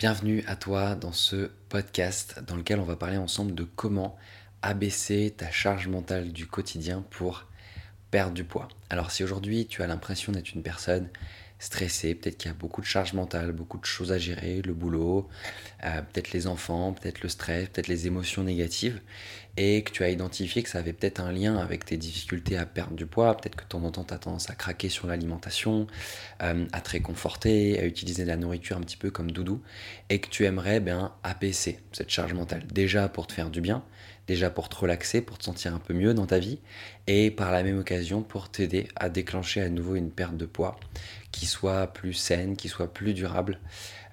Bienvenue à toi dans ce podcast dans lequel on va parler ensemble de comment abaisser ta charge mentale du quotidien pour perdre du poids. Alors si aujourd'hui tu as l'impression d'être une personne stressé, peut-être qu'il y a beaucoup de charges mentales, beaucoup de choses à gérer, le boulot, euh, peut-être les enfants, peut-être le stress, peut-être les émotions négatives, et que tu as identifié que ça avait peut-être un lien avec tes difficultés à perdre du poids, peut-être que de temps en temps tu tendance à craquer sur l'alimentation, euh, à te réconforter, à utiliser la nourriture un petit peu comme doudou, et que tu aimerais bien apaiser cette charge mentale, déjà pour te faire du bien, déjà pour te relaxer, pour te sentir un peu mieux dans ta vie, et par la même occasion pour t'aider à déclencher à nouveau une perte de poids qui soit plus saine, qui soit plus durable,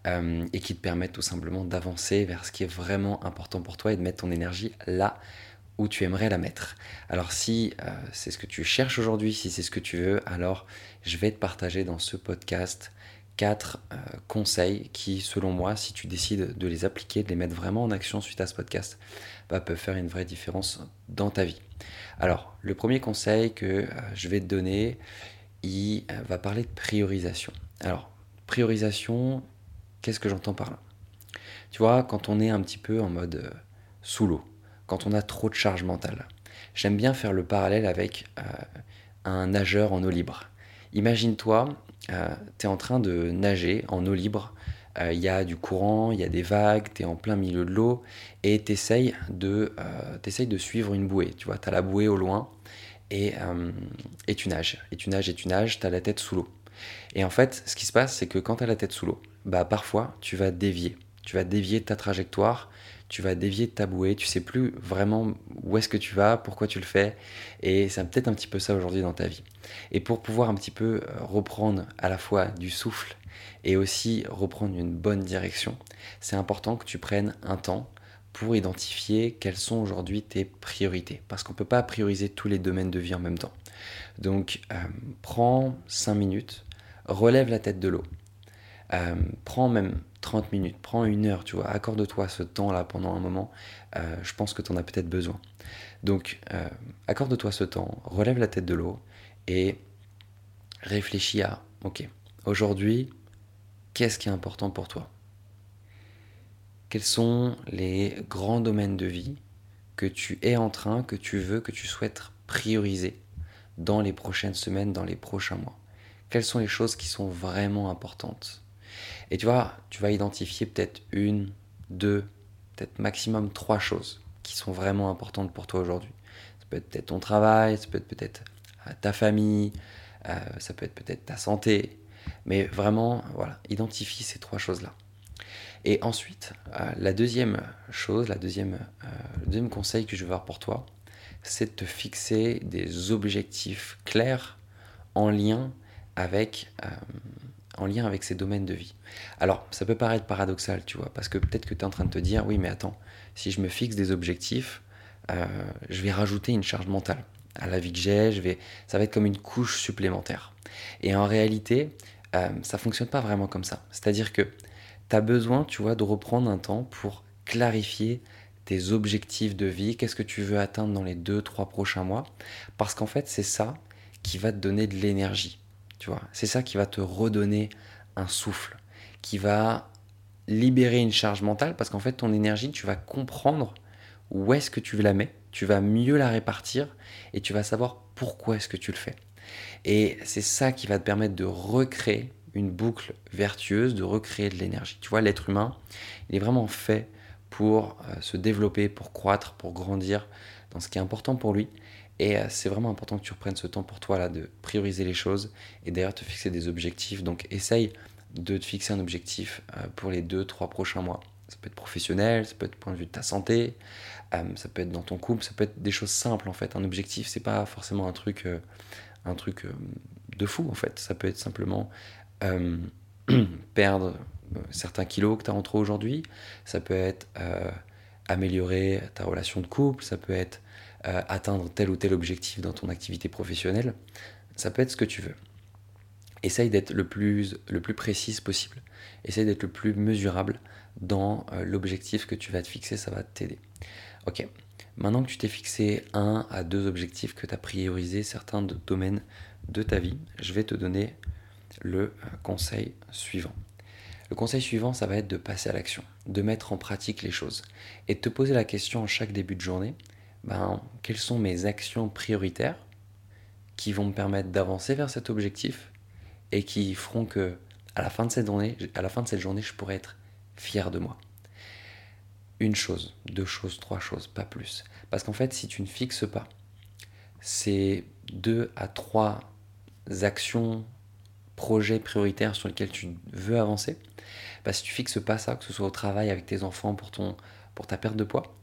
euh, et qui te permette tout simplement d'avancer vers ce qui est vraiment important pour toi et de mettre ton énergie là où tu aimerais la mettre. Alors si euh, c'est ce que tu cherches aujourd'hui, si c'est ce que tu veux, alors je vais te partager dans ce podcast quatre euh, conseils qui, selon moi, si tu décides de les appliquer, de les mettre vraiment en action suite à ce podcast, bah, peuvent faire une vraie différence dans ta vie. Alors, le premier conseil que euh, je vais te donner, il euh, va parler de priorisation. Alors, priorisation, qu'est-ce que j'entends par là? Tu vois, quand on est un petit peu en mode sous l'eau, quand on a trop de charge mentale, j'aime bien faire le parallèle avec un nageur en eau libre. Imagine-toi, tu es en train de nager en eau libre, il euh, y a du courant, il y a des vagues, tu es en plein milieu de l'eau et tu essayes de, euh, de suivre une bouée. Tu vois, tu as la bouée au loin et, et tu nages. Et tu nages et tu nages, tu as la tête sous l'eau. Et en fait, ce qui se passe, c'est que quand tu as la tête sous l'eau, bah, parfois tu vas dévier. Tu vas dévier ta trajectoire tu vas dévier de ta bouée, tu sais plus vraiment où est-ce que tu vas, pourquoi tu le fais, et c'est peut-être un petit peu ça aujourd'hui dans ta vie. Et pour pouvoir un petit peu euh, reprendre à la fois du souffle et aussi reprendre une bonne direction, c'est important que tu prennes un temps pour identifier quelles sont aujourd'hui tes priorités, parce qu'on ne peut pas prioriser tous les domaines de vie en même temps. Donc euh, prends 5 minutes, relève la tête de l'eau, euh, prends même 30 minutes, prends une heure, tu vois, accorde-toi ce temps-là pendant un moment, euh, je pense que tu en as peut-être besoin. Donc, euh, accorde-toi ce temps, relève la tête de l'eau et réfléchis à, ok, aujourd'hui, qu'est-ce qui est important pour toi? Quels sont les grands domaines de vie que tu es en train, que tu veux, que tu souhaites prioriser dans les prochaines semaines, dans les prochains mois? Quelles sont les choses qui sont vraiment importantes? Et tu vois, tu vas identifier peut-être une, deux, peut-être maximum trois choses qui sont vraiment importantes pour toi aujourd'hui. Ça peut être peut-être ton travail, ça peut être peut-être euh, ta famille, euh, ça peut être peut-être ta santé. Mais vraiment, voilà, identifie ces trois choses-là. Et ensuite, euh, la deuxième chose, la deuxième, le deuxième conseil que je veux avoir pour toi, c'est de te fixer des objectifs clairs en lien avec en lien avec ces domaines de vie. Alors, ça peut paraître paradoxal, tu vois, parce que peut-être que tu es en train de te dire, oui, mais attends, si je me fixe des objectifs, euh, je vais rajouter une charge mentale à la vie que j'ai, je vais, ça va être comme une couche supplémentaire. Et en réalité, euh, ça fonctionne pas vraiment comme ça. C'est-à-dire que tu as besoin, tu vois, de reprendre un temps pour clarifier tes objectifs de vie, qu'est-ce que tu veux atteindre dans les deux, trois prochains mois, parce qu'en fait, c'est ça qui va te donner de l'énergie. C'est ça qui va te redonner un souffle, qui va libérer une charge mentale parce qu'en fait ton énergie, tu vas comprendre où est-ce que tu la mets, tu vas mieux la répartir et tu vas savoir pourquoi est-ce que tu le fais. Et c'est ça qui va te permettre de recréer une boucle vertueuse, de recréer de l'énergie. Tu vois, l'être humain, il est vraiment fait pour euh, se développer, pour croître, pour grandir dans ce qui est important pour lui. Et euh, c'est vraiment important que tu reprennes ce temps pour toi là de prioriser les choses et d'ailleurs te fixer des objectifs. Donc essaye de te fixer un objectif euh, pour les 2-3 prochains mois. Ça peut être professionnel, ça peut être point de vue de ta santé, euh, ça peut être dans ton couple, ça peut être des choses simples en fait. Un objectif, c'est pas forcément un truc, un truc de fou en fait. Ça peut être simplement perdre certains kilos que tu as en trop aujourd'hui. Ça peut être améliorer ta relation de couple. Ça peut être euh, atteindre tel ou tel objectif dans ton activité professionnelle. Ça peut être ce que tu veux. Essaye d'être le plus, le précise possible. Essaye d'être le plus mesurable dans euh, l'objectif que tu vas te fixer, ça va t'aider. Ok, maintenant que tu t'es fixé un à deux objectifs, que tu as priorisé certains domaines de ta vie, je vais te donner le euh, conseil suivant. Le conseil suivant, ça va être de passer à l'action, de mettre en pratique les choses et de te poser la question en chaque début de journée, ben, quelles sont mes actions prioritaires qui vont me permettre d'avancer vers cet objectif et qui feront que à la fin de cette journée, je pourrai être fier de moi? Une chose, deux choses, trois choses, pas plus. Parce qu'en fait, si tu ne fixes pas ces deux à trois actions, projets prioritaires sur lesquels tu veux avancer, bah, si tu fixes pas ça, que ce soit au travail, avec tes enfants, pour ta perte de poids,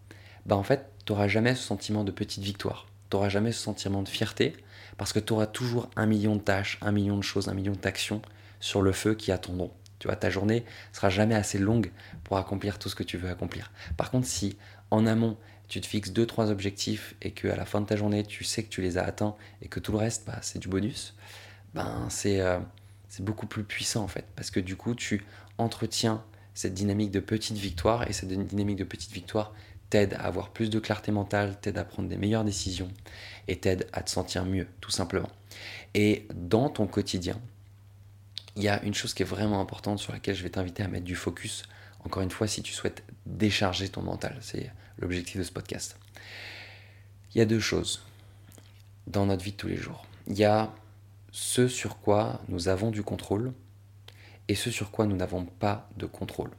bah en fait, tu n'auras jamais ce sentiment de petite victoire. Tu n'auras jamais ce sentiment de fierté, parce que tu auras toujours un million de tâches, un million de choses, un million d'actions sur le feu qui attendront. Tu vois, ta journée sera jamais assez longue pour accomplir tout ce que tu veux accomplir. Par contre, si en amont, tu te fixes deux trois objectifs et que à la fin de ta journée, tu sais que tu les as atteints et que tout le reste, bah, c'est du bonus, ben c'est euh, c'est beaucoup plus puissant en fait, parce que du coup, tu entretiens cette dynamique de petite victoire et cette dynamique de petite victoire t'aide à avoir plus de clarté mentale, t'aide à prendre des meilleures décisions et t'aide à te sentir mieux, tout simplement. Et dans ton quotidien, il y a une chose qui est vraiment importante sur laquelle je vais t'inviter à mettre du focus, encore une fois, si tu souhaites décharger ton mental. C'est l'objectif de ce podcast. Il y a deux choses dans notre vie de tous les jours. Il y a ce sur quoi nous avons du contrôle et ce sur quoi nous n'avons pas de contrôle.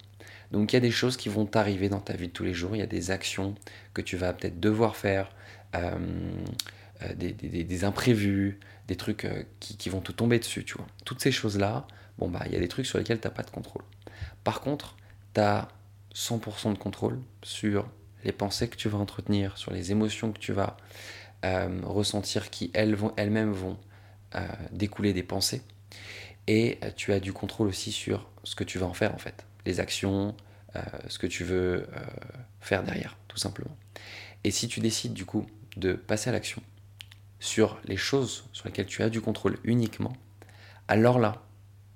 Donc il y a des choses qui vont t'arriver dans ta vie de tous les jours, il y a des actions que tu vas peut-être devoir faire, euh, euh, des, imprévus, des trucs euh, qui, vont te tomber dessus, tu vois. Toutes ces choses-là, bon bah il y a des trucs sur lesquels tu n'as pas de contrôle. Par contre, tu as 100% de contrôle sur les pensées que tu vas entretenir, sur les émotions que tu vas ressentir qui elles-mêmes vont découler des pensées. Et tu as du contrôle aussi sur ce que tu vas en faire en fait les actions, euh, ce que tu veux euh, faire derrière, tout simplement. Et si tu décides du coup de passer à l'action sur les choses sur lesquelles tu as du contrôle uniquement, alors là,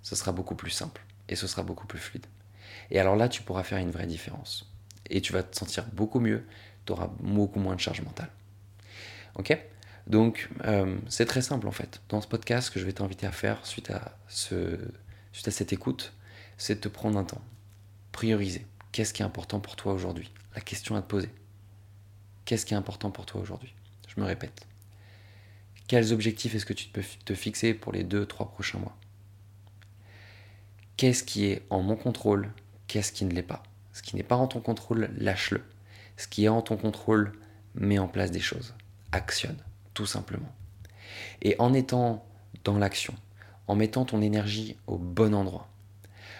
ce sera beaucoup plus simple et ce sera beaucoup plus fluide. Et alors là, tu pourras faire une vraie différence. Et tu vas te sentir beaucoup mieux, tu auras beaucoup moins de charge mentale. Ok? Donc, euh, c'est très simple en fait. Dans ce podcast, ce que je vais t'inviter à faire suite à, ce, suite à cette écoute, c'est de te prendre un temps, prioriser. Qu'est-ce qui est important pour toi aujourd'hui? La question à te poser. Qu'est-ce qui est important pour toi aujourd'hui? Je me répète. Quels objectifs est-ce que tu peux te fixer pour les deux, trois prochains mois? Qu'est-ce qui est en mon contrôle? Qu'est-ce qui ne l'est pas? Ce qui n'est pas en ton contrôle, lâche-le. Ce qui est en ton contrôle, mets en place des choses. Actionne, tout simplement. Et en étant dans l'action, en mettant ton énergie au bon endroit,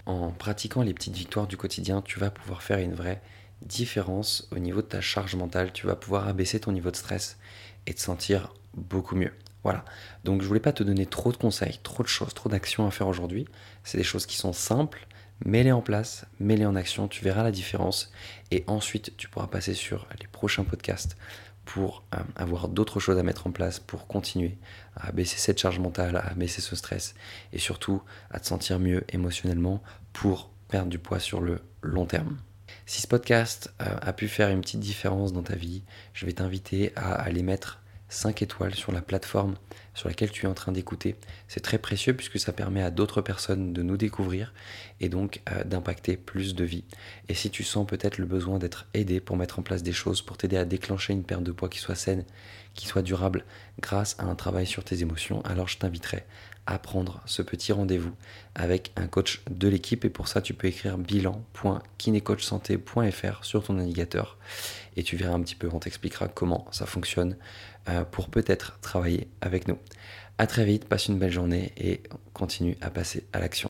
en pratiquant les petites victoires du quotidien, tu vas pouvoir faire une vraie différence au niveau de ta charge mentale. Tu vas pouvoir abaisser ton niveau de stress et te sentir beaucoup mieux. Voilà. Donc je voulais pas te donner trop de conseils, trop de choses, trop d'actions à faire aujourd'hui. C'est des choses qui sont simples. Mets-les en place, mets-les en action, tu verras la différence. Et ensuite, tu pourras passer sur les prochains podcasts pour euh, avoir d'autres choses à mettre en place pour continuer à baisser cette charge mentale, à baisser ce stress et surtout à te sentir mieux émotionnellement pour perdre du poids sur le long terme. Si ce podcast euh, a pu faire une petite différence dans ta vie, je vais t'inviter à aller mettre 5 étoiles sur la plateforme sur laquelle tu es en train d'écouter. C'est très précieux puisque ça permet à d'autres personnes de nous découvrir et donc euh, d'impacter plus de vie. Et si tu sens peut-être le besoin d'être aidé pour mettre en place des choses, pour t'aider à déclencher une perte de poids qui soit saine, qui soit durable grâce à un travail sur tes émotions, alors je t'inviterai à prendre ce petit rendez-vous avec un coach de l'équipe et pour ça tu peux écrire bilan.kinecoachsanté.fr sur ton navigateur et tu verras un petit peu, on t'expliquera comment ça fonctionne pour peut-être travailler avec nous. A très vite, passe une belle journée et continue à passer à l'action.